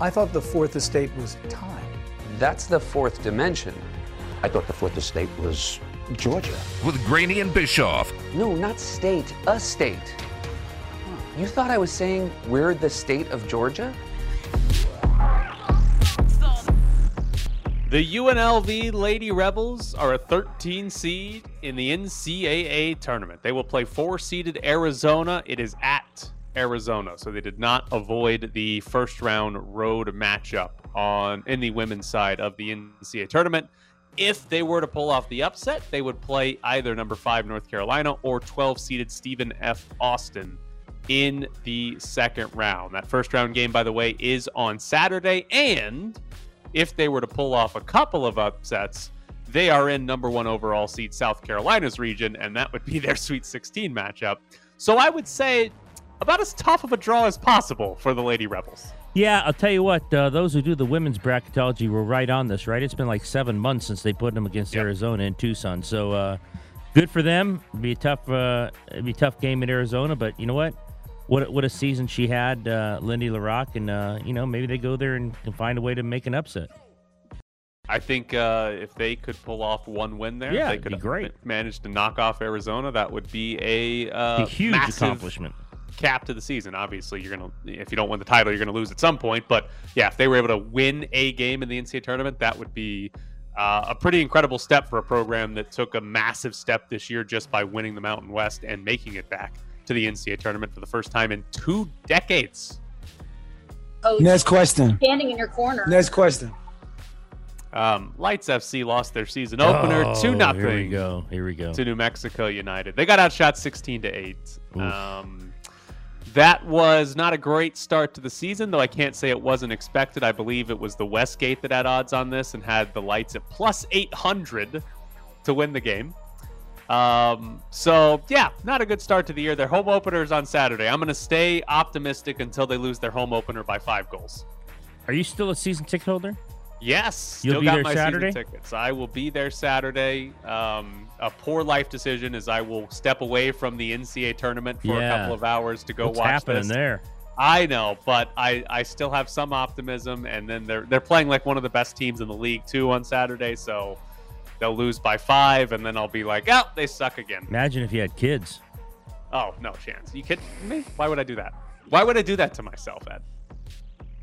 I thought the fourth estate was time. That's the fourth dimension. I thought the fourth estate was Georgia. With Graney and Bischoff. No, not state, a state. You thought I was saying we're the state of Georgia? The UNLV Lady Rebels are a 13 seed in the NCAA tournament. They will play four seeded Arizona. It is at Arizona, so they did not avoid the first round road matchup on in the women's side of the NCAA tournament. If they were to pull off the upset, they would play either number five North Carolina or 12 seeded Stephen F. Austin in the second round. That first round game, by the way, is on Saturday, and if they were to pull off a couple of upsets, they are in number one overall seed South Carolina's region, and that would be their Sweet 16 matchup. So I would say about as tough of a draw as possible for the Lady Rebels. Yeah, I'll tell you what. Uh, those who do the women's bracketology were right on this, right? It's been like seven months since they put them against yep. Arizona in Tucson. So uh, good for them. It'd be a tough, uh, it'd be a tough game in Arizona, but you know what? what what a season she had, uh, Lindy La Rocque, and uh, you know maybe they go there and, and, find a way to make an upset. I think uh, if they could pull off one win there, yeah, they could be great. manage to knock off Arizona. That would be a, uh, a huge accomplishment. Cap to the season. Obviously, you're gonna if you don't win the title, you're gonna lose at some point. But yeah, if they were able to win a game in the NCAA tournament, that would be uh, a pretty incredible step for a program that took a massive step this year just by winning the Mountain West and making it back to the NCAA tournament for the first time in two decades. Oh, Next question. Standing in your corner. Next question. Um, Lights FC lost their season opener oh, two nothing. Here we go. Here we go. To New Mexico United. They got outshot sixteen to eight. Um, that was not a great start to the season, though I can't say it wasn't expected. I believe it was the Westgate that had odds on this and had the Lights at plus eight hundred to win the game. Um, so yeah, not a good start to the year. Their home opener is on Saturday. I'm going to stay optimistic until they lose their home opener by five goals. Are you still a season ticket holder? Yes, you'll be there Saturday. Tickets. I will be there Saturday. Um, a poor life decision is I will step away from the NCAA tournament for yeah. a couple of hours to go What's watch happening this. there? I know, but I, I still have some optimism, and then they're they're playing like one of the best teams in the league too on Saturday, so they'll lose by five, and then I'll be like, oh, they suck again. Imagine if you had kids. Oh, no chance. You kidding me? Why would I do that? Why would I do that to myself, Ed?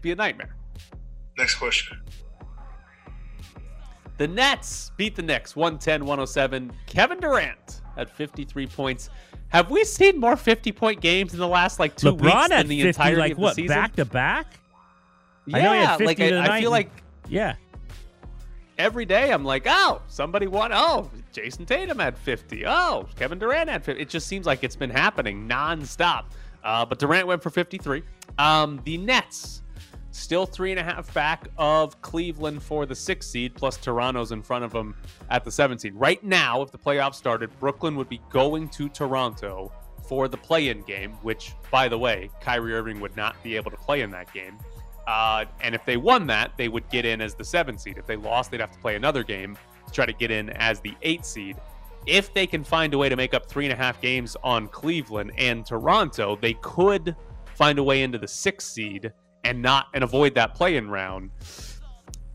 Be a nightmare. Next question. The Nets beat the Knicks 110 107. Kevin Durant had 53 points. Have we seen more 50 point games in the last like two LeBron weeks than the 50, entirety like of what, the season? back to back? Yeah, I know he had 50 like I, I feel like yeah. Every day I'm like, oh, somebody won. Oh, Jayson Tatum had 50. Oh, Kevin Durant had 50. It just seems like it's been happening nonstop. Uh, but Durant went for 53. Um, the Nets still three and a half back of Cleveland for the sixth seed, plus Toronto's in front of them at the seventh seed. Right now, if the playoffs started, Brooklyn would be going to Toronto for the play-in game, which, by the way, Kyrie Irving would not be able to play in that game. Uh, and if they won that, they would get in as the seventh seed. If they lost, they'd have to play another game to try to get in as the eighth seed. If they can find a way to make up three and a half games on Cleveland and Toronto, they could find a way into the sixth seed and not and avoid that play-in round.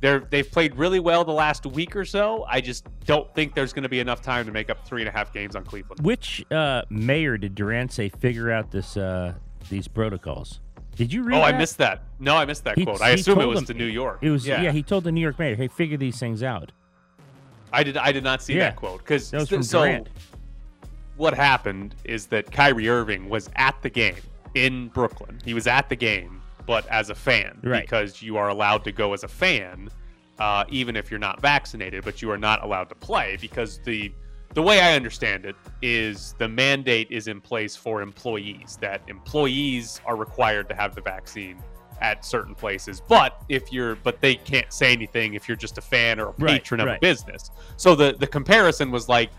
They're they've played really well the last week or so. I just don't think there's going to be enough time to make up three and a half games on Cleveland. Which uh, mayor did Durant say figure out this uh, these protocols? Did you read? Oh, that? I missed that. No, I missed that He- quote. I assume it told was them- to New York. It was yeah. yeah. He told the New York mayor, "Hey, figure these things out." I did. I did not see Yeah. that quote because That was from so. Durant. What happened is that Kyrie Irving was at the game in Brooklyn. He was at the game, but as a fan, Right. because you are allowed to go as a fan, uh, even if you're not vaccinated, but you are not allowed to play because the the way I understand it is the mandate is in place for employees that employees are required to have the vaccine. at certain places. But if you're, but they can't say anything if you're just a fan or a Right, patron of a business. So the the comparison was like,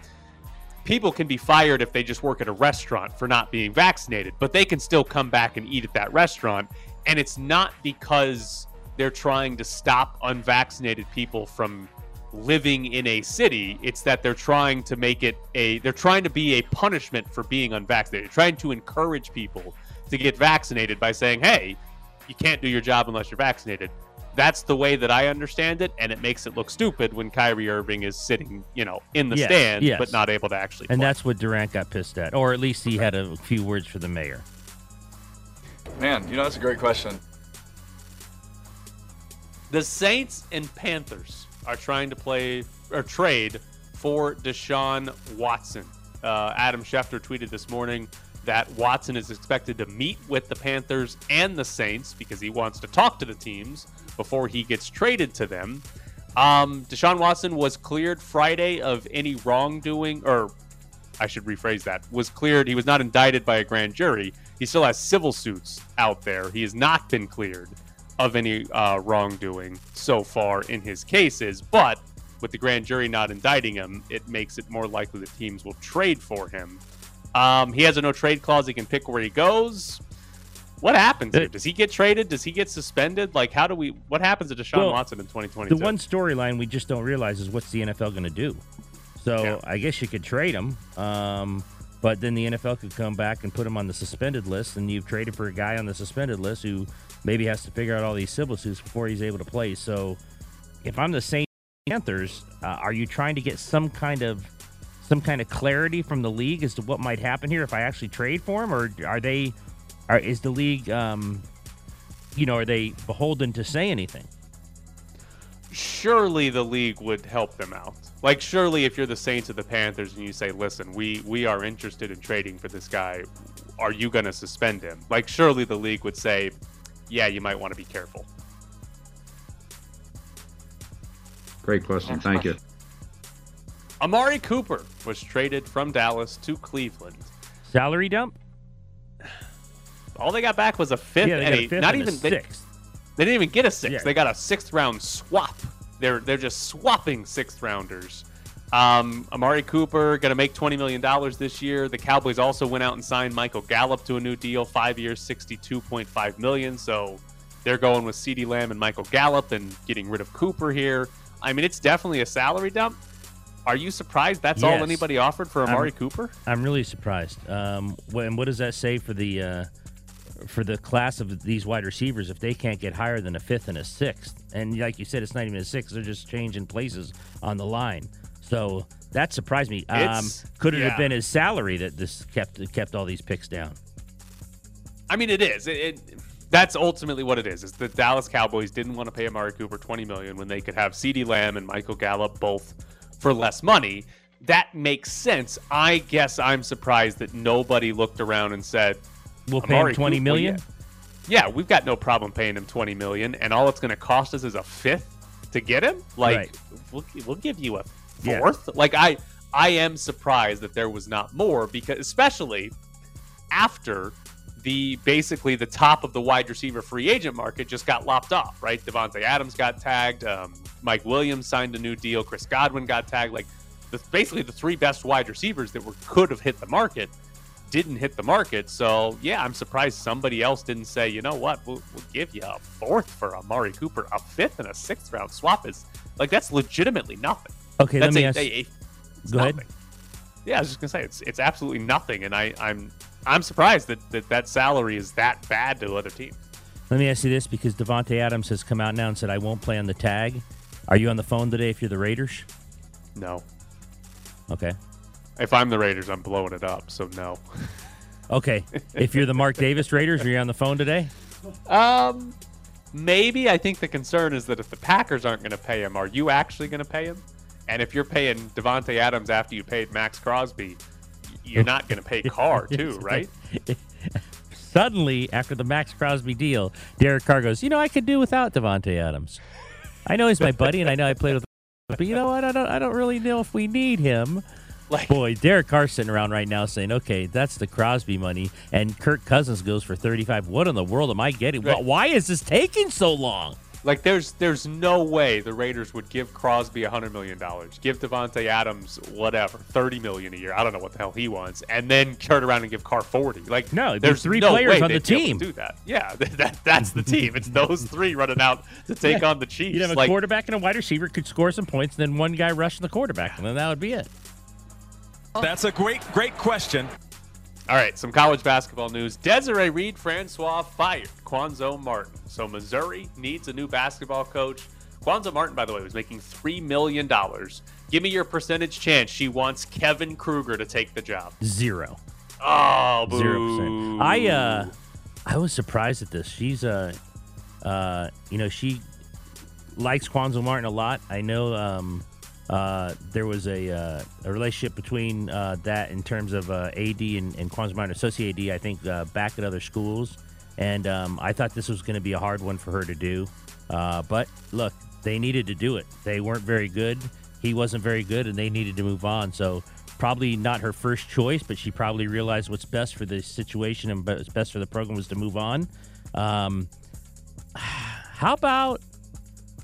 people can be fired if they just work at a restaurant for not being vaccinated, but they can still come back and eat at that restaurant. And it's not because they're trying to stop unvaccinated people from living in a city. It's that they're trying to make it a, they're trying to be a punishment for being unvaccinated, They're trying to encourage people to get vaccinated by saying, hey, you can't do your job unless you're vaccinated. That's the way that I understand it, and it makes it look stupid when Kyrie Irving is sitting, you know, in the Yes, stand yes. but not able to actually. And play. that's what Durant got pissed at, or at least he had a few words for the mayor. Man, you know, that's a great question. The Saints and Panthers are trying to play or trade for Deshaun Watson. Uh, Adam Schefter tweeted this morning that Watson is expected to meet with the Panthers and the Saints because he wants to talk to the teams before he gets traded to them. Um, Deshaun Watson was cleared Friday of any wrongdoing, or I should rephrase that, was cleared. He was not indicted by a grand jury. He still has civil suits out there. He has not been cleared of any uh, wrongdoing so far in his cases. But with the grand jury not indicting him, it makes it more likely that teams will trade for him. Um, he has a no trade clause. He can pick where he goes. What happens here? Does he get traded? Does he get suspended? Like, how do we? What happens to Deshaun Well, Watson in 2022? The one storyline we just don't realize is what's the NFL going to do. So Yeah. I guess you could trade him, um, but then the NFL could come back and put him on the suspended list, and you've traded for a guy on the suspended list who maybe has to figure out all these suits before he's able to play. So if I'm the Saint Panthers, uh, are you trying to get some kind of some kind of clarity from the league as to what might happen here if I actually trade for him, or are they? Are, is the league, um, you know, are they beholden to say anything? surely the league would help them out. Like surely if you're the Saints or the Panthers and you say, "Listen, we we are interested in trading for this guy. Are you going to suspend him?" Like surely the league would say, "Yeah, you might want to be careful." Great question. Thank you. Amari Cooper was traded from Dallas to Cleveland. Salary dump? All they got back was a fifth Yeah, they and a, a fifth not and a even they, they didn't even get a sixth. Yeah. They got a sixth round swap. They're they're just swapping sixth rounders. Um, Amari Cooper going to make twenty million dollars this year. The Cowboys also went out and signed Michael Gallup to a new deal, five years, sixty-two point five million. So they're going with CeeDee Lamb and Michael Gallup and getting rid of Cooper here. I mean, it's definitely a salary dump. Are you surprised that's all anybody offered for Amari I'm- Cooper? I'm really surprised. Um, and what does that say for the uh, for the class of these wide receivers if they can't get higher than a fifth and a sixth? And like you said, it's not even a sixth; they're just changing places on the line. So that surprised me. Um, could it yeah. have been his salary that this kept kept all these picks down? I mean, it is. It, it that's ultimately what it is. Is the Dallas Cowboys didn't want to pay Amari Cooper twenty million when they could have CeeDee Lamb and Michael Gallup both for less money. That makes sense. I guess I'm surprised that nobody looked around and said, We'll pay him twenty Cooper- million. yeah. yeah, we've got no problem paying him twenty million, and all it's going to cost us is a fifth to get him. Like, Right. we'll, we'll give you a Yeah. fourth. Like, I I am surprised that there was not more because, especially after the basically the top of the wide receiver free agent market just got lopped off, right? Davante Adams got tagged, um, Mike Williams signed a new deal, Chris Godwin got tagged. Like, the, basically the three best wide receivers that were could have hit the market didn't hit the market. So yeah, I'm surprised somebody else didn't say, you know what, we'll, we'll give you a fourth for Amari Cooper, a fifth and a sixth round swap is like that's legitimately nothing. Okay, That's let me a- ask. a- a- Go ahead. nothing. Yeah, I was just gonna say it's it's absolutely nothing, and I I'm I'm surprised that that, that salary is that bad to other teams. Let me ask you this because Davante Adams has come out now and said I won't play on the tag. Are you on the phone today if you're the Raiders? No, Okay. If I'm the Raiders, I'm blowing it up. So no. Okay. if you're the Mark Davis Raiders, are you on the phone today? Um, maybe I think the concern is that if the Packers aren't going to pay him, are you actually going to pay him? And if you're paying Davante Adams after you paid Maxx Crosby, you're not going to pay Carr too, right? Suddenly, after the Maxx Crosby deal, Derek Carr goes, you know, I could do without Davante Adams. I know he's my buddy, and I know I played with, but you know what? I don't, I don't really know if we need him. Like, Boy, Derek Carr's sitting around right now saying, "Okay, that's the Crosby money," and Kirk Cousins goes for thirty-five. What in the world am I getting? Right. Why is this taking so long? Like there's there's no way the Raiders would give Crosby hundred million dollars, give Davante Adams whatever thirty million a year. I don't know what the hell he wants, and then turn around and give Carr forty. Like No, there's three no players on the they'd be able to team. Do that? Yeah, that, that's the team. It's those three running out to take on the Chiefs. You'd have a like, quarterback and a wide receiver could score some points, and then one guy rushing the quarterback, and then that would be it. That's a great, great question. All right, some college basketball news. Desiree Reed Francois fired Cuonzo Martin. So Missouri needs a new basketball coach. Cuonzo Martin, by the way, was making $3 million. Give me your percentage chance she wants Kevin Kruger to take the job. Zero. Oh, boo. Zero percent. I uh, I was surprised at this. She's uh, uh, you know, she likes Cuonzo Martin a lot. I know um, uh, there was a uh, a relationship between uh, that in terms of uh, AD and, and Cuonzo Martin, associate AD. I think uh, back at other schools, and um, I thought this was going to be a hard one for her to do. Uh, but look, they needed to do it. They weren't very good. He wasn't very good, and they needed to move on. So probably not her first choice, but she probably realized what's best for the situation and what's best for the program was to move on. Um, how about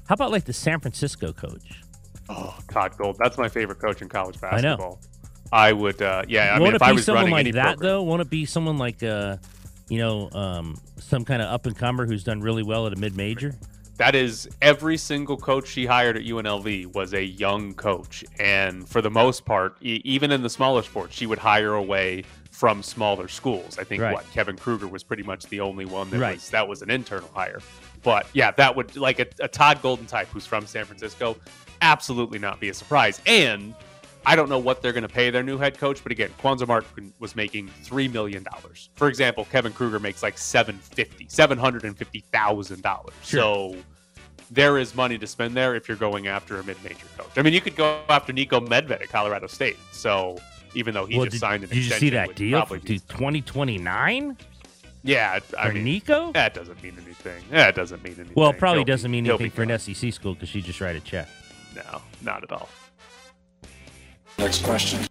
how about like the San Francisco coach? Oh, Todd Gold. That's my favorite coach in college basketball. I know. I would, uh, yeah. I Won't mean, I be was someone running like that program, though? Want to be someone like uh, you know, um, some kind of up and comer who's done really well at a mid major? That is every single coach she hired at UNLV was a young coach, and for the most part, e- even in the smaller sports, she would hire away from smaller schools. I think Right. what Kevin Kruger was pretty much the only one that Right. was that was an internal hire. But yeah, that would like a, a Todd Golden type who's from San Francisco, absolutely not be a surprise. And I don't know what they're going to pay their new head coach, but again, Cuonzo Martin was making three million dollars. For example, Kevin Kruger makes like seven fifty, seven hundred and fifty thousand dollars. So there is money to spend there if you're going after a mid-major coach. I mean, you could go after Niko Medved at Colorado State. So even though he well, just did, signed an did you see that deal to twenty twenty nine yeah, I for mean, Niko? that doesn't mean anything. That doesn't mean anything. Well, it probably He'll doesn't mean anything for an SEC school because she just write a check. No, not at all. Next question.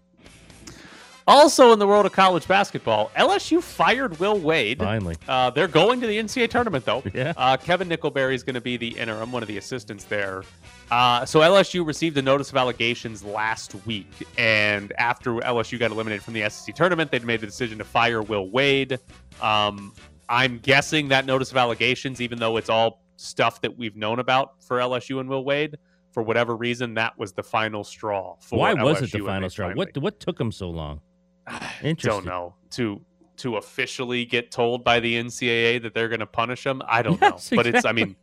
Also, in the world of college basketball, LSU fired Will Wade. Finally. Uh, they're going to the NCAA tournament, though. Yeah. Uh, Kevin Nickelberry is going to be the interim, one of the assistants there. Uh, so LSU received a notice of allegations last week, and after LSU got eliminated from the SEC tournament, they'd made the decision to fire Will Wade. Um, I'm guessing that notice of allegations, even though it's all stuff that we've known about for LSU and Will Wade, for whatever reason, that was the final straw. For Why was LSU, it the final straw? finally- What what took them so long? I don't know to to officially get told by the NCAA that they're going to punish him. I don't Yes, know, but it's I mean,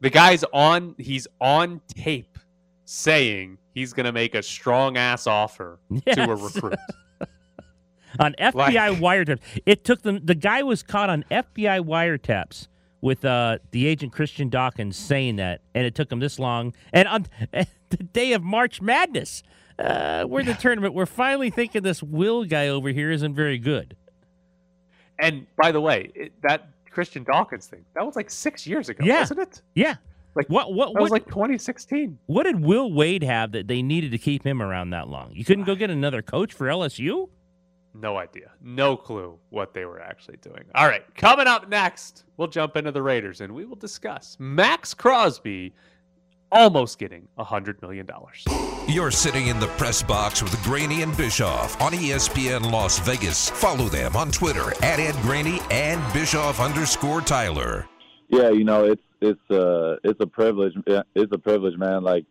the guy's on he's on tape saying he's going to make a strong ass offer to a recruit. on FBI Like- wiretaps. It took them. The guy was caught on FBI wiretaps with uh, the agent Christian Dawkins saying that, and it took him this long. And on the day of March Madness, uh, we're in the tournament. We're finally thinking this Will guy over here isn't very good. and by the way, it, that Christian Dawkins thing that was like six years ago, Yeah. wasn't it? Yeah. Like What? What? that was What? like 2016. what did Will Wade have that they needed to keep him around that long? You couldn't go get another coach for LSU? No idea. No clue what they were actually doing. All right, coming up next, we'll jump into the Raiders and we will discuss Maxx Crosby almost getting $100 million. You're sitting in the press box with Graney and Bischoff on ESPN Las Vegas. Follow them on Twitter at Ed Graney and Bischoff underscore Tyler. Yeah, you know, it's it's uh it's a privilege. It's a privilege, man. Like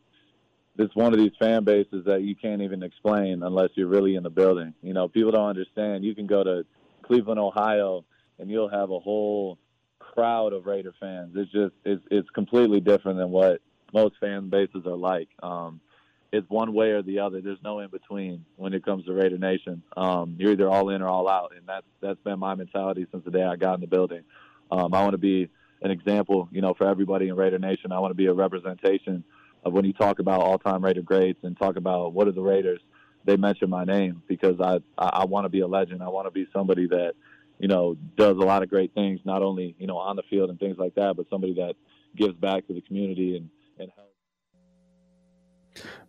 it's one of these fan bases that you can't even explain unless you're really in the building. You know, people don't understand. You can go to Cleveland, Ohio, and you'll have a whole crowd of Raider fans. It's just it's it's completely different than what most fan bases are like. Um, it's one way or the other. There's no in between when it comes to Raider Nation. Um, you're either all in or all out, and that's that's been my mentality since the day I got in the building. Um, I want to be an example, you know, for everybody in Raider Nation. I want to be a representation of when you talk about all-time Raider greats and talk about what are the Raiders. They mention my name because I I, I want to be a legend. I want to be somebody that you know does a lot of great things, not only you know on the field and things like that, but somebody that gives back to the community and and helps.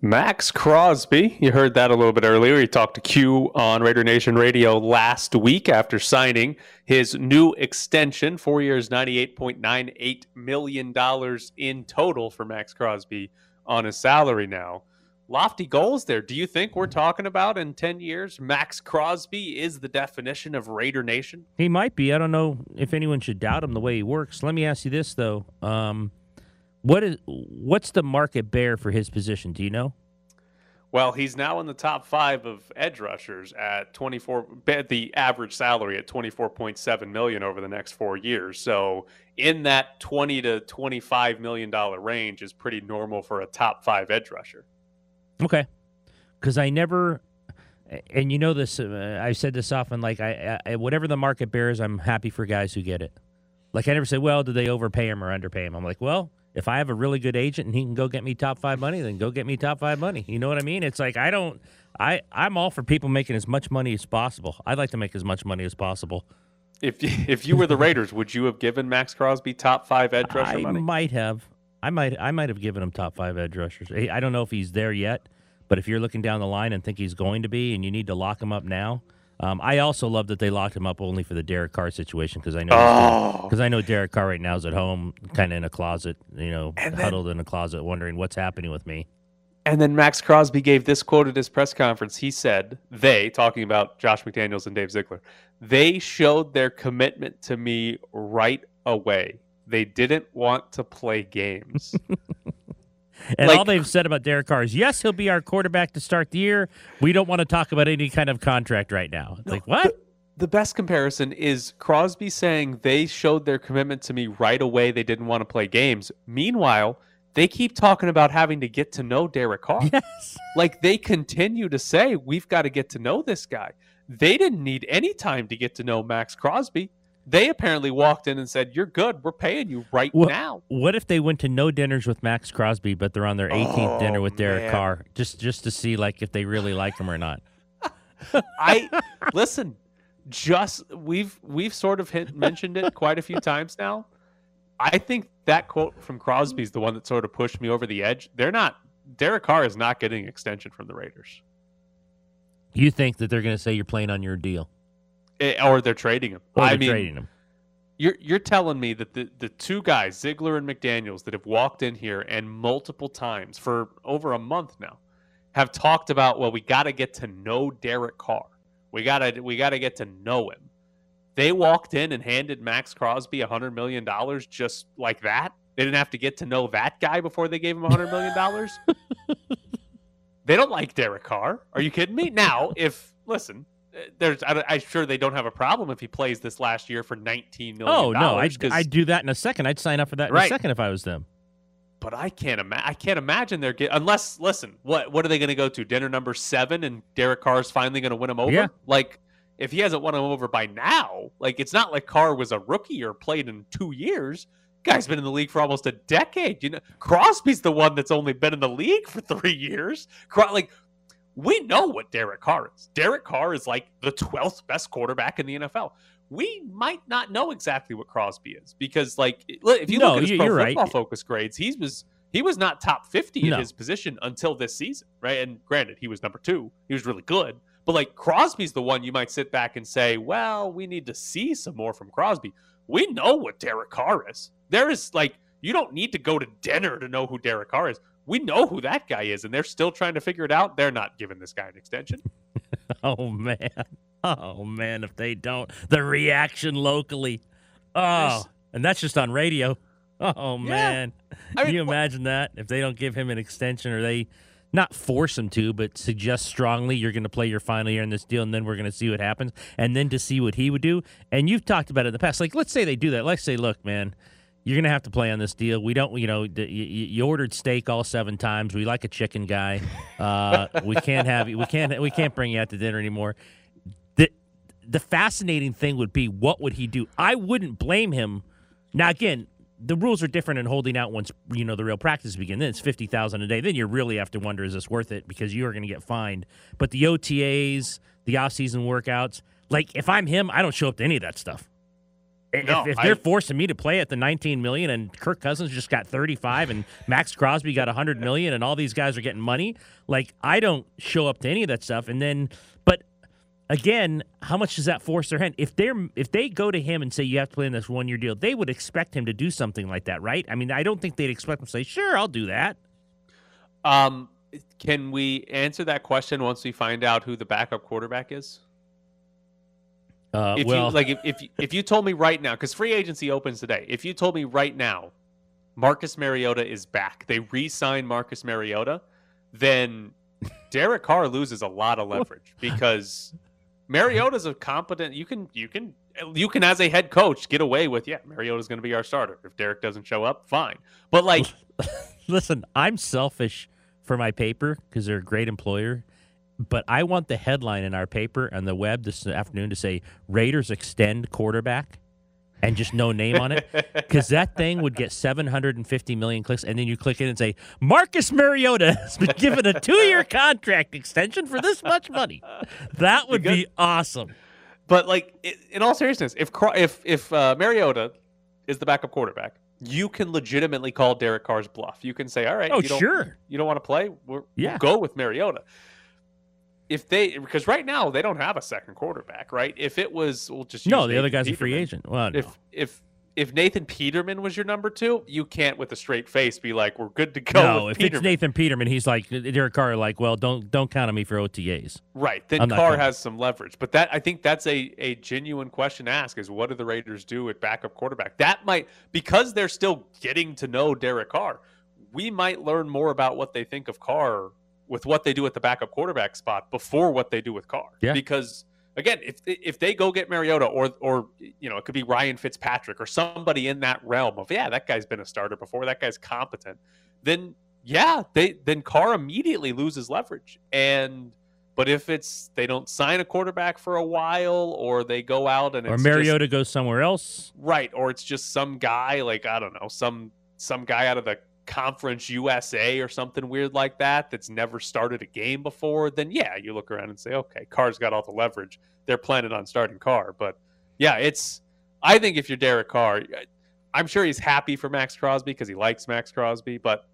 Maxx Crosby, you heard that a little bit earlier. He talked to Q on Raider Nation Radio last week after signing his new extension, four years, $98.98 million in total for Maxx Crosby on his salary now. Lofty goals there. Do you think we're talking about in 10 years? Maxx Crosby is the definition of Raider Nation? He might be. I don't know if anyone should doubt him the way he works. Let me ask you this, though. Um, what is what's the market bear for his position? Do you know? Well, he's now in the top five of edge rushers at 24, the average salary at 24.7 million over the next four years. So, in that 20 to 25 million dollar range is pretty normal for a top five edge rusher. Okay, because I never, and you know this. Uh, I've said this often. Like I, I, whatever the market bears, I'm happy for guys who get it. Like I never say, well, did they overpay him or underpay him? I'm like, well if I have a really good agent and he can go get me top five money, then go get me top five money. You know what I mean? It's like I don't. I I'm all for people making as much money as possible. I'd like to make as much money as possible. If if you were the Raiders, would you have given Maxx Crosby top five edge rusher I money? might have. I might. I might have given him top five edge rushers. I don't know if he's there yet, but if you're looking down the line and think he's going to be, and you need to lock him up now, um, I also love that they locked him up only for the Derek Carr situation because I know because oh. I know Derek Carr right now is at home, kind of in a closet, you know, and huddled in a closet, wondering what's happening with me. And then Maxx Crosby gave this quote at his press conference. He said, "They, talking about Josh McDaniels and Dave Ziegler, they showed their commitment to me right away. They didn't want to play games." And like, all they've said about Derek Carr is, yes, he'll be our quarterback to start the year. We don't want to talk about any kind of contract right now. No, like, what? The, the best comparison is Crosby saying they showed their commitment to me right away. They didn't want to play games. Meanwhile, they keep talking about having to get to know Derek Carr. Yes. Like they continue to say, we've got to get to know this guy. They didn't need any time to get to know Maxx Crosby. They apparently walked in and said, "You're good. We're paying you right now." What if they went to no dinners with Maxx Crosby, but they're on their 18th oh, dinner with Derek man. Carr, just just to see like if they really like him or not? I listen. Just we've we've sort of hit, mentioned it quite a few times now. I think that quote from Crosby is the one that sort of pushed me over the edge. They're not. Derek Carr is not getting extension from the Raiders. You think that they're going to say you're playing on your deal? Eh, or they're trading him. Or I mean, trading him. You're you're telling me that the the two guys, Ziegler and McDaniels, that have walked in here and multiple times for over a month now, have talked about well, we got to get to know Derek Carr. We gotta we gotta get to know him. They walked in and handed Maxx Crosby a hundred million dollars just like that. They didn't have to get to know that guy before they gave him a hundred million dollars. they don't like Derek Carr. Are you kidding me? Now, if listen, there's I, am sure they don't have a problem if he plays this last year for 19 million. Oh no, I'd, I'd do that in a second. I'd sign up for that in right. a second if I was them. But I can't imagine. I can't imagine they're get unless listen. What what are they going to go to dinner number seven and Derek Carr is finally going to win him over? Yeah. Like if he hasn't won him over by now, like it's not like Carr was a rookie or played in two years. Guy's been in the league for almost a decade. You know, Crosby's the one that's only been in the league for three years. Like we know what Derek Carr is. Derek Carr is like the 12th best quarterback in the NFL. We might not know exactly what Crosby is because, like, if you no, look at his pro football right. focus grades, he was he was not top 50 no. in his position until this season, right? And granted, he was number two. He was really good. But like Crosby's the one you might sit back and say, well, we need to see some more from Crosby. We know what Derek Carr is. There is like you don't need to go to dinner to know who Derek Carr is we know who that guy is, and they're still trying to figure it out. They're not giving this guy an extension. oh man, oh man, if they don't, the reaction locally. Oh, and that's just on radio. Oh man, I mean, can you imagine that if they don't give him an extension or they not force him to, but suggest strongly you're going to play your final year in this deal, and then we're going to see what happens, and then to see what he would do. And you've talked about it in the past. Like, let's say they do that. Let's say, look, man, you're gonna have to play on this deal. We don't, you know, you, ordered steak all seven times. We like a chicken guy. Uh, we can't have you. We can't. We can't bring you out to dinner anymore. The the fascinating thing would be what would he do? I wouldn't blame him. Now again, the rules are different in holding out once you know the real practice begins. Then it's fifty thousand a day. Then you really have to wonder is this worth it because you are going to get fined. But the OTAs, the off season workouts, like if I'm him, I don't show up to any of that stuff. If, No, if I- they're forcing me to play at the 19 million and Kirk Cousins just got 35 and Maxx Crosby got 100 million and all these guys are getting money, like I don't show up to any of that stuff. And then, but again, how much does that force their hand? If they're if they go to him and say you have to play in this one year deal, they would expect him to do something like that, right? I mean, I don't think they'd expect him to say, "Sure, I'll do that." Um, can we answer that question once we find out who the backup quarterback is? Uh, if well, you like, if if you, if you told me right now, because free agency opens today, if you told me right now, Marcus Mariota is back, they re-sign Marcus Mariota, then Derek Carr loses a lot of leverage because Mariota's a competent. You can you can you can as a head coach get away with yeah, Mariota's going to be our starter. If Derek doesn't show up, fine. But like, listen, I'm selfish for my paper because they're a great employer, but I want the headline in our paper and the web this afternoon to say Raiders extend quarterback and just no name on it because that thing would get 750 million clicks and then you click it and say Marcus Mariota has been given a two-year contract extension for this much money. That would be awesome. But like, in all seriousness, if if if uh, Mariota is the backup quarterback, you can legitimately call Derek Carr's bluff. You can say, "All right, Oh, you don't, sure. you don't want to play. We're, Yeah. we'll go with Mariota." If they, because right now they don't have a second quarterback, right? If it was, we'll just No, the other Nathan guy's a free agent. Well, no. If if if Nathan Peterman was your number two, you can't with a straight face be like, "We're good to go." no, if it's Nathan Peterman, he's like Derek Carr, like, well, don't don't count on me for OTAs. Right. Then I'm Carr has some leverage. But that I think that's a, a genuine question to ask is what do the Raiders do at backup quarterback? That might because they're still getting to know Derek Carr, we might learn more about what they think of Carr with what they do at the backup quarterback spot before what they do with Carr. Yeah. Because again, if if they go get Mariota or or you know, it could be Ryan Fitzpatrick or somebody in that realm of yeah, that guy's been a starter before, that guy's competent, then yeah, they then Carr immediately loses leverage. And but if it's they don't sign a quarterback for a while, or they go out and Or it's Mariota goes somewhere else. right, or it's just some guy like I don't know, some some guy out of the conference USA or something weird like that that's never started a game before, then yeah, you look around and say, okay, Carr's got all the leverage. They're planning on starting Carr, but yeah, it's. I think if you're Derek Carr, I'm sure he's happy for Maxx Crosby because he likes Maxx Crosby, but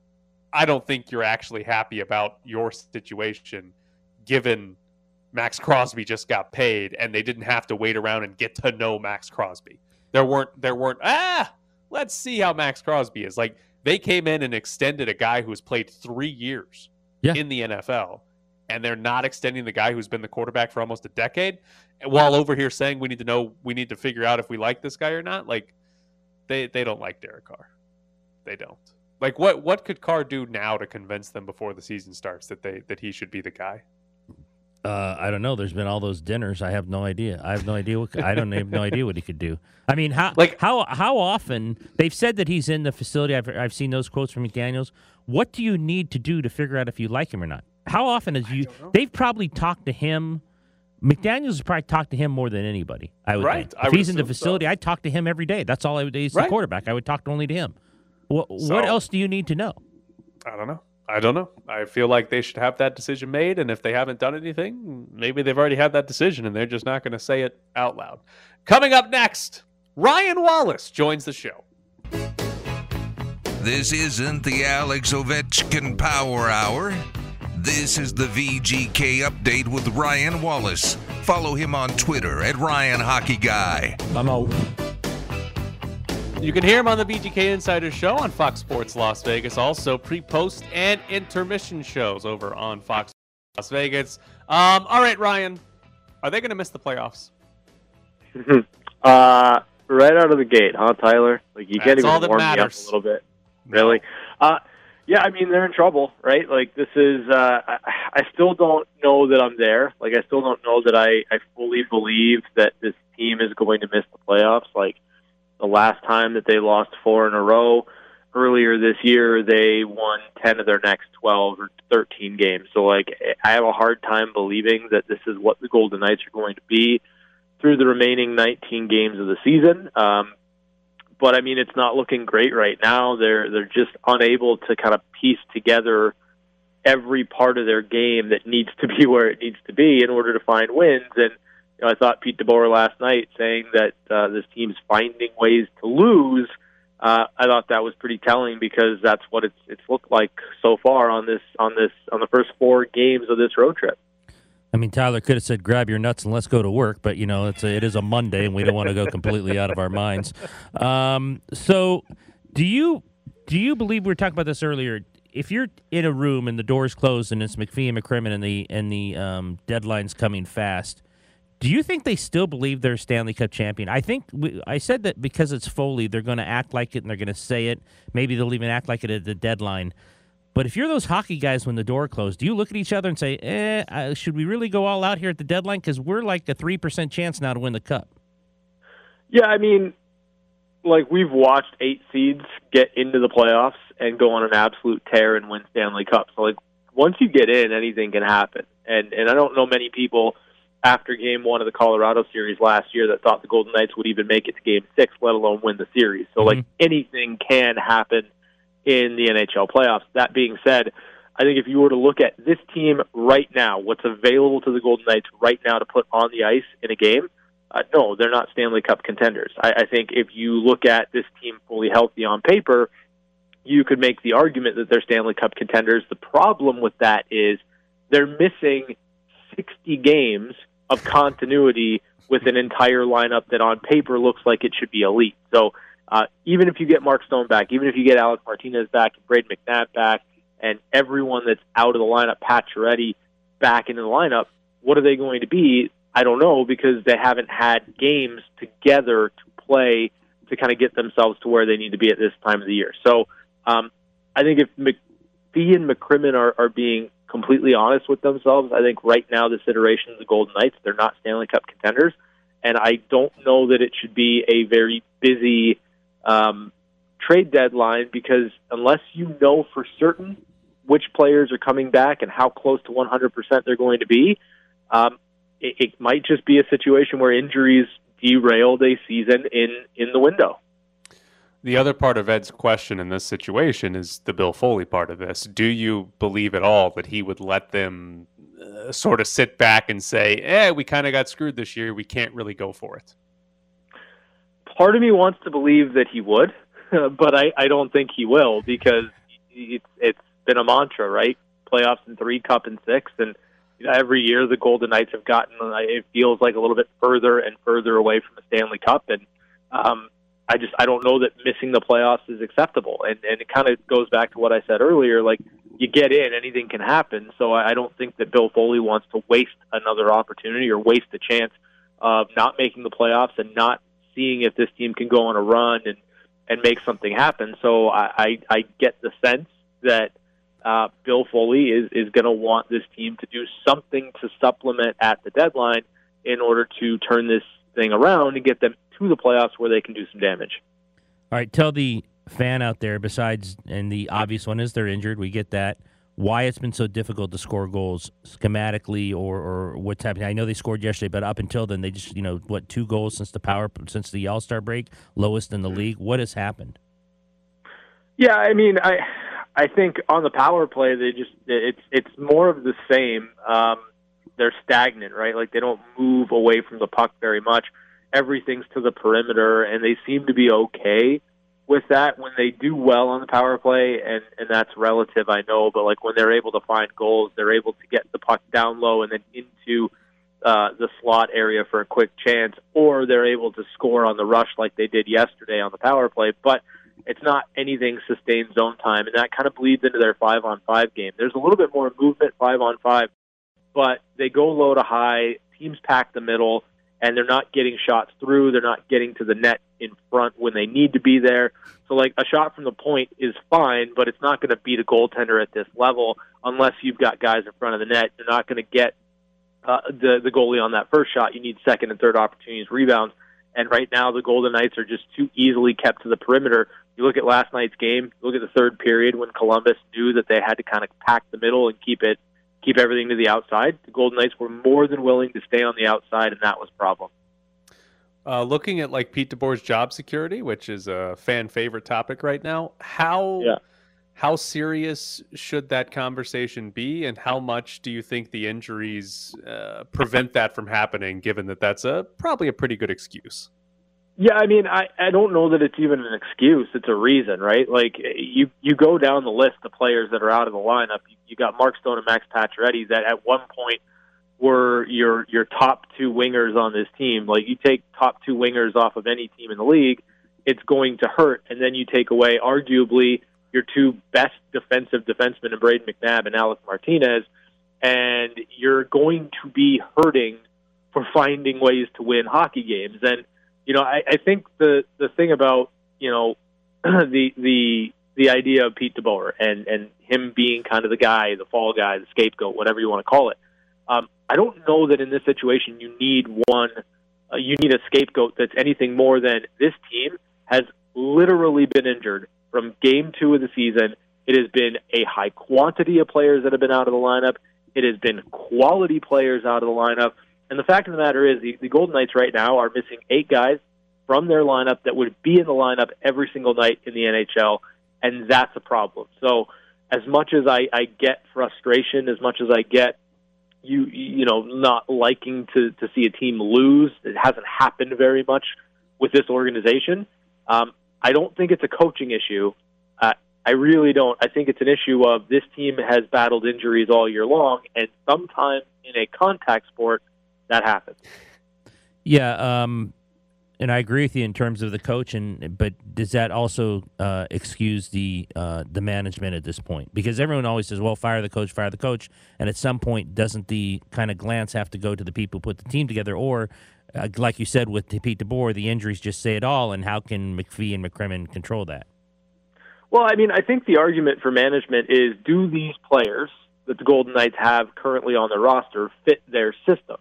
I don't think you're actually happy about your situation given Maxx Crosby just got paid and they didn't have to wait around and get to know Maxx Crosby. There weren't there weren't ah, let's see how Maxx Crosby is. Like they came in and extended a guy who's played 3 years Yeah. in the NFL and they're not extending the guy who's been the quarterback for almost a decade while over here saying we need to know we need to figure out if we like this guy or not. Like they they don't like Derek Carr. They don't. Like what what could Carr do now to convince them before the season starts that they that he should be the guy? Uh, I don't know. There's been all those dinners. I have no idea. I have no idea. What, I don't have no idea what he could do. I mean, how like how how often they've said that he's in the facility. I've I've seen those quotes from McDaniel's. What do you need to do to figure out if you like him or not? How often has you? They've probably talked to him. McDaniel's has probably talked to him more than anybody. I would Right. think. I If would he's in the assume so. facility, I'd talk to him every day. That's all I would. He's the quarterback. I would talk only to him. What So- what else do you need to know? I don't know. I don't know. I feel like they should have that decision made, and if they haven't done anything, maybe they've already had that decision, and they're just not going to say it out loud. Coming up next, Ryan Wallace joins the show. This isn't the Alex Ovechkin Power Hour. This is the VGK update with Ryan Wallace. Follow him on Twitter at Ryan Hockey Guy. I'm out. You can hear him on the VGK Insider Show on Fox Sports Las Vegas. Also, pre-post and intermission shows over on Fox Las Vegas. Um, all right, Ryan, are they going to miss the playoffs? uh, right out of the gate, huh, Tyler? Like you can't That's even all that warm me up a little bit. Really? Uh, yeah, I mean they're in trouble, right? Like this is. Uh, I, I still don't know that I'm there. Like I still don't know that I I fully believe that this team is going to miss the playoffs. Like the last time that they lost four in a row. Earlier this year, they won 10 of their next 12 or 13 games. So, like, I have a hard time believing that this is what the Golden Knights are going to be through the remaining 19 games of the season. Um, but I mean, it's not looking great right now. They're they're just unable to kind of piece together every part of their game that needs to be where it needs to be in order to find wins. And you know, I thought Pete DeBoer last night saying that uh, this team's finding ways to lose. Uh, I thought that was pretty telling because that's what it's it's looked like so far on this on this on the first four games of this road trip. I mean, Tyler could have said, "Grab your nuts and let's go to work," but you know, it's a, it is a Monday, and we don't want to go completely out of our minds. Um, so, do you do you believe we were talking about this earlier? If you're in a room and the door's closed and it's McPhee and McCrimmon and the and the um, deadline's coming fast, do you think they still believe they're Stanley Cup champion? I think we, I said that because it's Foley, they're going to act like it and they're going to say it. Maybe they'll even act like it at the deadline. But if you're those hockey guys when the door closed, do you look at each other and say, "Eh, should we really go all out here at the deadline? Because we're like a three percent chance now to win the cup." Yeah, I mean, like we've watched eight seeds get into the playoffs and go on an absolute tear and win Stanley Cup. So like once you get in, anything can happen. And and I don't know many people after game one of the Colorado series last year that thought the Golden Knights would even make it to game six, let alone win the series. So like anything can happen in the NHL playoffs. That being said, I think if you were to look at this team right now, what's available to the Golden Knights right now to put on the ice in a game, uh, no, they're not Stanley Cup contenders. I, I think if you look at this team fully healthy on paper, you could make the argument that they're Stanley Cup contenders. The problem with that is they're missing 60 games of continuity with an entire lineup that on paper looks like it should be elite. So uh, even if you get Mark Stone back, even if you get Alex Martinez back and Brayden McNabb back, and everyone that's out of the lineup, Pat Chiaretti, back into the lineup, what are they going to be? I don't know because they haven't had games together to play to kind of get themselves to where they need to be at this time of the year. So um, I think if McPhee and McCrimmon are, are being completely honest with themselves, I think right now this iteration of the Golden Knights, they're not Stanley Cup contenders. And I don't know that it should be a very busy um, trade deadline because unless you know for certain which players are coming back and how close to 100% they're going to be, um, it, it might just be a situation where injuries derailed a season in, in the window. The other part of Ed's question in this situation is the Bill Foley part of this. Do you believe at all that he would let them uh, sort of sit back and say, "Eh, we kind of got screwed this year. We can't really go for it." Part of me wants to believe that he would, but I, I don't think he will because it's it's been a mantra, right? Playoffs in three, cup in six, and every year the Golden Knights have gotten. It feels like a little bit further and further away from the Stanley Cup, and um, I just I don't know that missing the playoffs is acceptable. And and it kind of goes back to what I said earlier. Like you get in, anything can happen. So I, I don't think that Bill Foley wants to waste another opportunity or waste a chance of not making the playoffs and not seeing if this team can go on a run and and make something happen. So I I, I get the sense that. Uh, Bill Foley is, is going to want this team to do something to supplement at the deadline in order to turn this thing around and get them to the playoffs where they can do some damage. All right, tell the fan out there, besides, and the obvious one is they're injured. We get that. Why it's been so difficult to score goals schematically, or, or what's happening? I know they scored yesterday, but up until then, they just you know what two goals since the power since the All Star break, lowest in the league. What has happened? Yeah, I mean, I I think on the power play, they just it's it's more of the same. Um, they're stagnant, right? Like they don't move away from the puck very much. Everything's to the perimeter, and they seem to be okay with that when they do well on the power play, and and that's relative, I know. But like when they're able to find goals, they're able to get the puck down low and then into uh, the slot area for a quick chance, or they're able to score on the rush like they did yesterday on the power play. But it's not anything sustained zone time, and that kind of bleeds into their five on five game. There's a little bit more movement five on five, but they go low to high. Teams pack the middle, and they're not getting shots through. They're not getting to the net in front when they need to be there. So, like a shot from the point is fine, but it's not going to beat a goaltender at this level unless you've got guys in front of the net. You're not going to get uh, the the goalie on that first shot. You need second and third opportunities, rebounds. And right now, the Golden Knights are just too easily kept to the perimeter. You look at last night's game. Look at the third period when Columbus knew that they had to kind of pack the middle and keep it, keep everything to the outside. The Golden Knights were more than willing to stay on the outside, and that was a problem. Uh, looking at like Pete DeBoer's job security, which is a fan favorite topic right now, how yeah. How serious should that conversation be, and how much do you think the injuries uh, prevent that from happening? Given that that's a probably a pretty good excuse. Yeah, I mean, I I don't know that it's even an excuse. It's a reason, right? Like you you go down the list of players that are out of the lineup. You, you got Mark Stone and Max Pacioretty that at one point were your your top two wingers on this team. Like you take top two wingers off of any team in the league, it's going to hurt. And then you take away arguably your two best defensive defensemen in Brayden McNabb and Alex Martinez, and you're going to be hurting for finding ways to win hockey games. And you know, I, I think the the thing about you know the the the idea of Pete DeBoer and and him being kind of the guy, the fall guy, the scapegoat, whatever you want to call it. Um, I don't know that in this situation you need one. Uh, you need a scapegoat that's anything more than this team has literally been injured from game two of the season. It has been a high quantity of players that have been out of the lineup. It has been quality players out of the lineup. And the fact of the matter is, the, the Golden Knights right now are missing eight guys from their lineup that would be in the lineup every single night in the NHL, and that's a problem. So, as much as I, I get frustration, as much as I get you you know not liking to to see a team lose, it hasn't happened very much with this organization. Um, I don't think it's a coaching issue. Uh, I really don't. I think it's an issue of this team has battled injuries all year long, and sometimes in a contact sport, that happens. Yeah, um, and I agree with you in terms of the coach, and but does that also uh, excuse the uh, the management at this point? Because everyone always says, "Well, fire the coach, fire the coach," and at some point, doesn't the kind of glance have to go to the people who put the team together, or uh, like you said with Pete DeBoer, the injuries just say it all, and how can McPhee and McCrimmon control that? Well, I mean, I think the argument for management is: do these players that the Golden Knights have currently on their roster fit their system,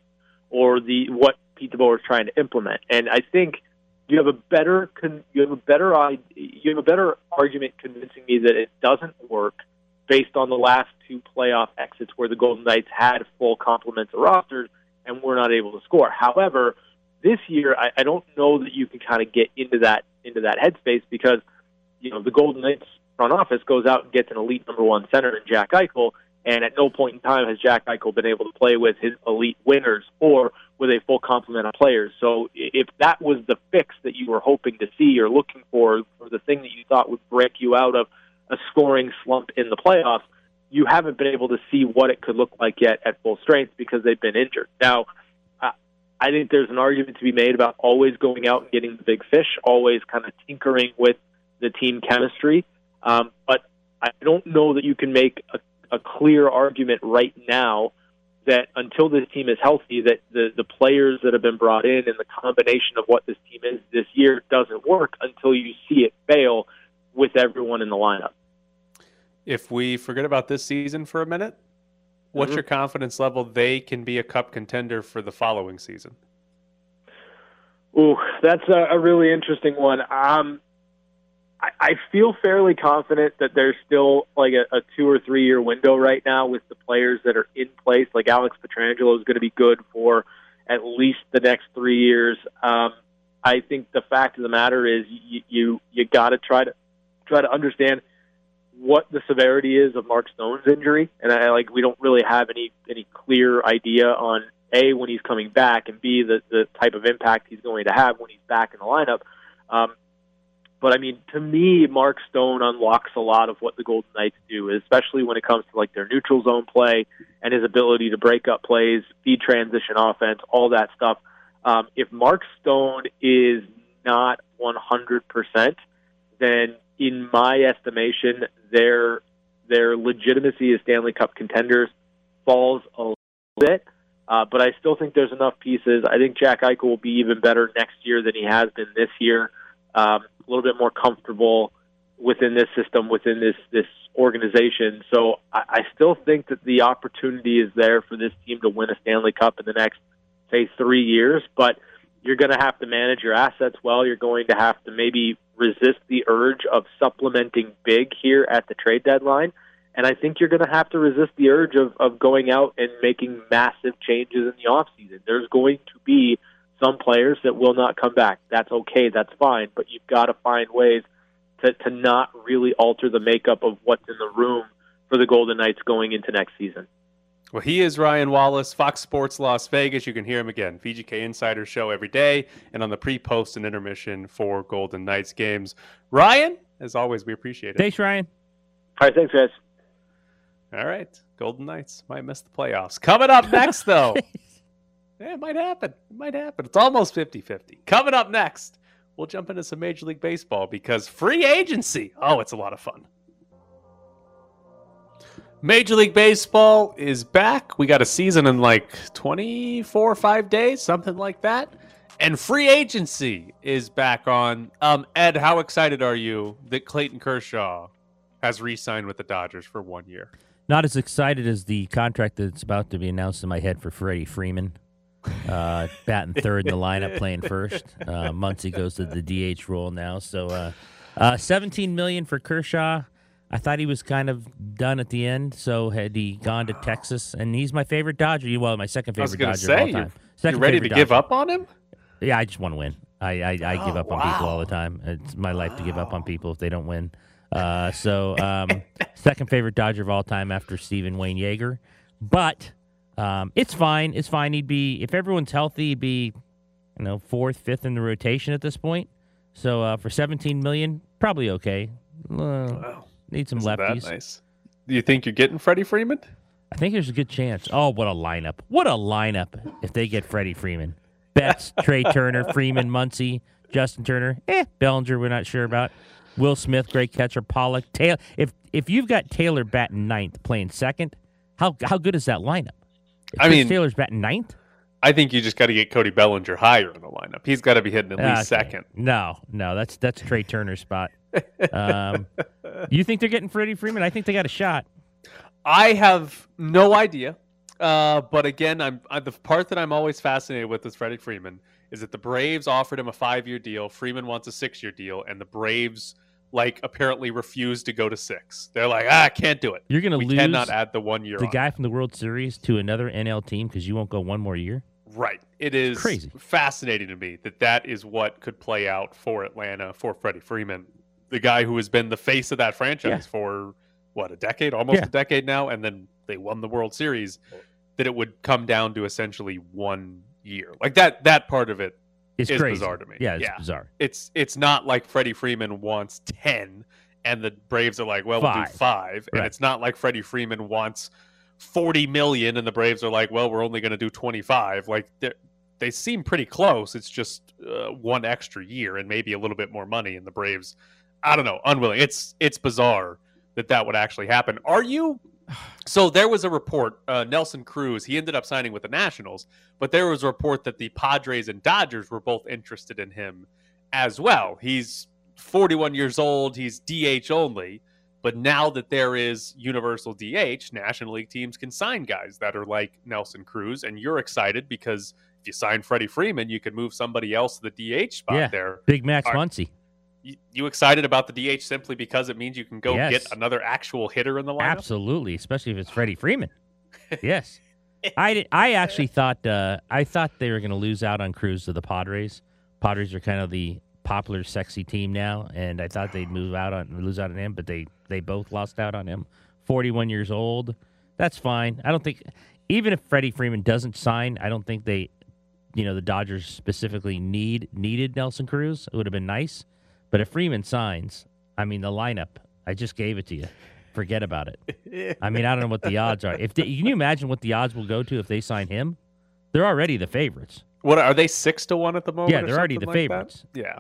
or the what Pete DeBoer is trying to implement. And I think you have a better you have a better you have a better argument convincing me that it doesn't work based on the last two playoff exits where the Golden Knights had full complements of rosters and were not able to score. However, this year I, I don't know that you can kind of get into that into that headspace because you know the Golden Knights front office goes out and gets an elite number one center in Jack Eichel, and at no point in time has Jack Eichel been able to play with his elite winners or with a full complement of players. So if that was the fix that you were hoping to see or looking for, or the thing that you thought would break you out of a scoring slump in the playoffs, you haven't been able to see what it could look like yet at full strength because they've been injured. Now, I think there's an argument to be made about always going out and getting the big fish, always kind of tinkering with the team chemistry. Um, but I don't know that you can make a, a clear argument right now that until this team is healthy, that the the players that have been brought in and the combination of what this team is this year doesn't work until you see it fail with everyone in the lineup. If we forget about this season for a minute, what's mm-hmm. your confidence level they can be a cup contender for the following season? Ooh, that's a, a really interesting one. Um, I, I feel fairly confident that there's still like a, a two or three year window right now with the players that are in place. Like Alex Pietrangelo is going to be good for at least the next three years. Um, I think the fact of the matter is you you, you got to try to try to understand what the severity is of Mark Stone's injury, and I like we don't really have any any clear idea on a when he's coming back, and b the the type of impact he's going to have when he's back in the lineup. Um, but I mean, to me, Mark Stone unlocks a lot of what the Golden Knights do, especially when it comes to like their neutral zone play and his ability to break up plays, feed transition offense, all that stuff. Um, if Mark Stone is not 100%, then in my estimation, their their legitimacy as Stanley Cup contenders falls a little bit. Uh, but I still think there's enough pieces. I think Jack Eichel will be even better next year than he has been this year um, a little bit more comfortable within this system, within this this organization. So I, I still think that the opportunity is there for this team to win a Stanley Cup in the next, say, three years. But you're going to have to manage your assets well. You're going to have to maybe resist the urge of supplementing big here at the trade deadline. And I think you're going to have to resist the urge of, of going out and making massive changes in the offseason. There's going to be some players that will not come back. That's okay. That's fine. But you've got to find ways to to not really alter the makeup of what's in the room for the Golden Knights going into next season. Well, he is Ryan Wallace, Fox Sports Las Vegas. You can hear him again, VGK Insider Show every day, and on the pre, post, and intermission for Golden Knights games. Ryan, as always, we appreciate it. Thanks, Ryan. All right, thanks, guys. All right, Golden Knights might miss the playoffs. Coming up next, though. Yeah, it might happen. It might happen. It's almost 50 50. Coming up next, we'll jump into some Major League Baseball because free agency. Oh, it's a lot of fun. Major League Baseball is back. We got a season in like 24 or 5 days, something like that. And free agency is back on. Um, Ed, how excited are you that Clayton Kershaw has re signed with the Dodgers for one year? Not as excited as the contract that's about to be announced in my head for Freddie Freeman. Uh, batting third in the lineup, playing first. Uh, Muncy goes to the DH role now. So, uh, uh, 17 million for Kershaw. I thought he was kind of done at the end. So had he gone to Texas, and he's my favorite Dodger. Well, my second favorite Dodger say, of all time. you Second ready to favorite give up on him? Yeah, I just want to win. I I, I give Oh, up on people all the time. It's my life to give up on people if they don't win. Uh, so um, second favorite Dodger of all time after Stephen Wayne Yeager, but um, it's fine. It's fine. He'd be if everyone's healthy, he'd be you know fourth, fifth in the rotation at this point. So uh, for 17 million, probably okay. Uh, Need some Isn't lefties. nice? Do you think you're getting Freddie Freeman? I think there's a good chance. Oh, what a lineup! What a lineup if they get Freddie Freeman, Betts, Trea Turner, Freeman, Muncy, Justin Turner, eh, Bellinger. We're not sure about. Will Smith, great catcher. Pollock, Taylor. If if you've got Taylor batting ninth, playing second, how how good is that lineup? If I mean- Taylor's batting ninth. I think you just got to get Cody Bellinger higher in the lineup. He's got to be hitting at least Okay. second. No, no, that's that's Trea Turner's spot. Um, you think they're getting Freddie Freeman? I think they got a shot. I have no idea. Uh, but again, I'm I, the part that I'm always fascinated with is Freddie Freeman is that the Braves offered him a five-year deal. Freeman wants a six-year deal, and the Braves like apparently refused to go to six. They're like, ah, I can't do it. You're going to we lose cannot add the one year. the on guy from the World Series to another NL team because you won't go one more year. Right. It is Crazy. fascinating to me that that is what could play out for Atlanta for Freddie Freeman, the guy who has been the face of that franchise Yeah. for what a decade, almost Yeah. a decade now, and then they won the World Series. That it would come down to essentially one year, like that. That part of it It's is crazy. bizarre to me. Yeah, it's bizarre. It's it's not like Freddie Freeman wants ten, and the Braves are like, well, we'll do Five. five, and it's not like Freddie Freeman wants forty million, and the Braves are like, well, we're only going to do twenty five. Like they they seem pretty close. It's just uh, one extra year and maybe a little bit more money, and the Braves, I don't know, unwilling. It's it's bizarre that that would actually happen. Are you? So there was a report. Uh, Nelson Cruz, he ended up signing with the Nationals, but there was a report that the Padres and Dodgers were both interested in him as well. He's 41 years old. He's DH only. But now that there is universal DH, National League teams can sign guys that are like Nelson Cruz, and you're excited because if you sign Freddie Freeman, you can move somebody else to the DH spot yeah, there. Big Max Muncy. You, excited about the DH simply because it means you can go Yes. get another actual hitter in the lineup? Absolutely, especially if it's Freddie Freeman. yes, I did, I actually thought uh, I thought they were going to lose out on Cruz to the Padres. Padres are kind of the popular, sexy team now, and I thought they'd move out on lose out on him, but they they both lost out on him. Forty one years old, that's fine. I don't think even if Freddie Freeman doesn't sign, I don't think they, you know, the Dodgers specifically need needed Nelson Cruz. It would have been nice, but if Freeman signs, I mean the lineup. I just gave it to you. Forget about it. I mean, I don't know what the odds are. If they, can you imagine what the odds will go to if they sign him? They're already the favorites. What are they six to one at the moment? Yeah, they're already the like that? favorites. Yeah.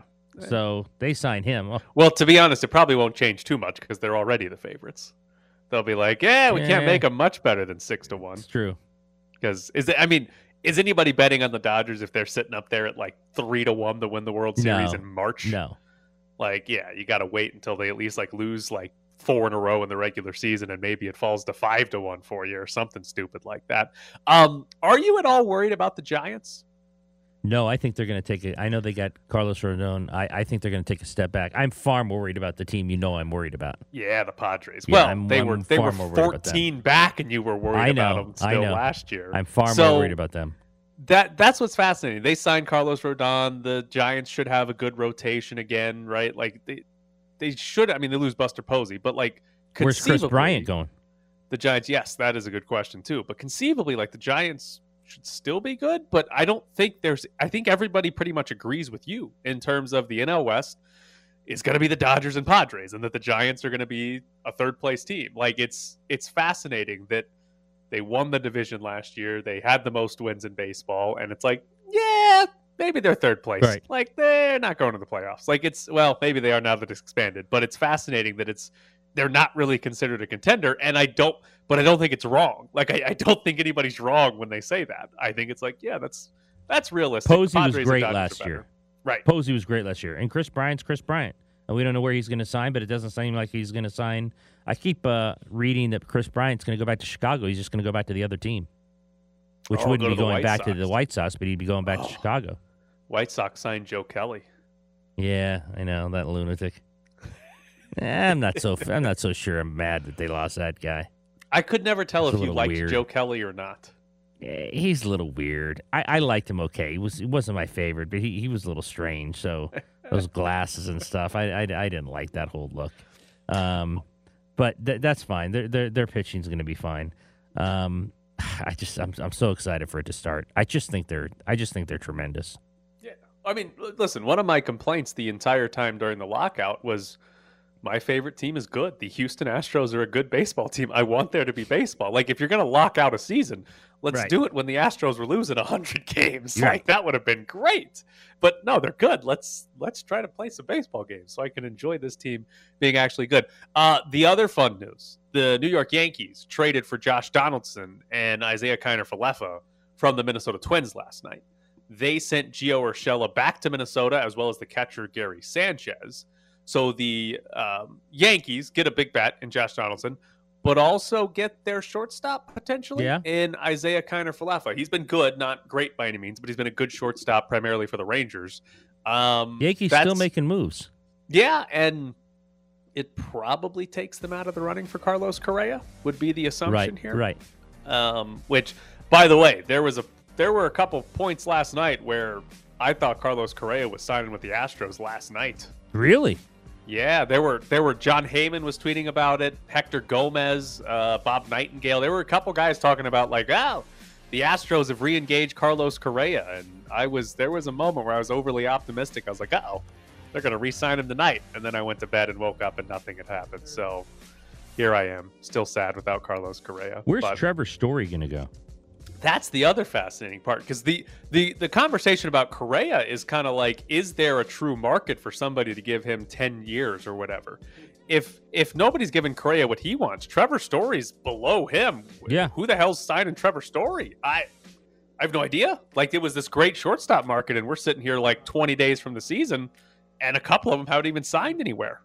So they sign him. Oh, Well, to be honest, it probably won't change too much because they're already the favorites. They'll be like, "Yeah, we can't make them much better than six to one." it's true. Because is it? I mean, is anybody betting on the Dodgers if they're sitting up there at like three to one to win the World Series No. in March? No. Like, yeah, you got to wait until they at least like lose like four in a row in the regular season, and maybe it falls to five to one for you or something stupid like that. Um, are you at all worried about the Giants? No, I think they're going to take it. I know they got Carlos Rodon. I, I think they're going to take a step back. I'm far more worried about the team you know I'm worried about. Yeah, the Padres. Yeah, well, I'm- they I'm were they far were more worried about them. 14 back, and you were worried I about know. them still know. last year. I'm far So, more worried about them. That. That's what's fascinating. They signed Carlos Rodon. The Giants should have a good rotation again, right? Like they, they should. I mean, they lose Buster Posey, but like, Where's Kris Bryant going? The Giants, yes, that is a good question too. But conceivably, like the Giants should still be good. But I don't think there's. I think everybody pretty much agrees with you in terms of the NL West is going to be the Dodgers and Padres, and that the Giants are going to be a third place team. Like it's it's fascinating that they won the division last year. They had the most wins in baseball, and it's like, yeah, maybe they're third place. Right. Like they're not going to the playoffs. Like it's well, maybe they are now that it's expanded. But it's fascinating that it's they're not really considered a contender. And I don't, but I don't think it's wrong. Like I, I don't think anybody's wrong when they say that. I think it's like, yeah, that's that's realistic. Posey was great last year. Right. Posey was great last year, and Kris Bryant's Kris Bryant. And we don't know where he's going to sign, but it doesn't seem like he's going to sign. I keep uh, reading that Kris Bryant's going to go back to Chicago. He's just going to go back to the other team, which Oh, wouldn't go be going back to the White Sox, but he'd be going back Oh. to Chicago. White Sox signed Joe Kelly. Yeah, I know that lunatic. Eh, I'm not so. I'm not so sure. I'm mad that they lost that guy. I could never tell if you liked weird. Joe Kelly or not. Eh, He's a little weird. I, I liked him okay. He was he wasn't my favorite, but he, he was a little strange. So those glasses and stuff, I, I, I didn't like that whole look. Um, but th- that's fine. Their their their pitching's going to be fine. Um, I just I'm I'm so excited for it to start. I just think they're I just think they're tremendous. Yeah, I mean, listen, one of my complaints the entire time during the lockout was my favorite team is good. The Houston Astros are a good baseball team. I want there to be baseball. Like, if you're going to lock out a season, let's Right. do it when the Astros were losing 100 games. Right. Like, that would have been great. But no, they're good. Let's let's try to play some baseball games so I can enjoy this team being actually good. Uh, the other fun news the New York Yankees traded for Josh Donaldson and Isiah Kiner Falefa from the Minnesota Twins last night they sent Gio Urshela back to Minnesota as well as the catcher Gary Sanchez. So the um, Yankees get a big bat in Josh Donaldson, but also get their shortstop potentially Yeah. in Isiah Kiner Falefa. He's been good, not great by any means, but he's been a good shortstop primarily for the Rangers. Um, Yankees still making moves. yeah, and it probably takes them out of the running for Carlos Correa. Would be the assumption Right, here, right. Um, which, by the way, there was a there were a couple of points last night where I thought Carlos Correa was signing with the Astros last night. Really? Yeah, there were there were Jon Heyman was tweeting about it, Hector Gomez, uh, Bob Nightingale. There were a couple guys talking about like, oh, the Astros have re-engaged Carlos Correa, and I was there was a moment where I was overly optimistic. I was like, oh, they're going to re-sign him tonight, and then I went to bed and woke up and nothing had happened. So here I am, still sad without Carlos Correa. Where's but- Trevor Story going to go? That's the other fascinating part because the, the the conversation about Correa is kind of like, is there a true market for somebody to give him ten years or whatever? If if nobody's giving Correa what he wants, Trevor Story's below him. Yeah. who the hell's signing Trevor Story? I I have no idea. Like it was this great shortstop market, and we're sitting here like twenty days from the season, and a couple of them haven't even signed anywhere.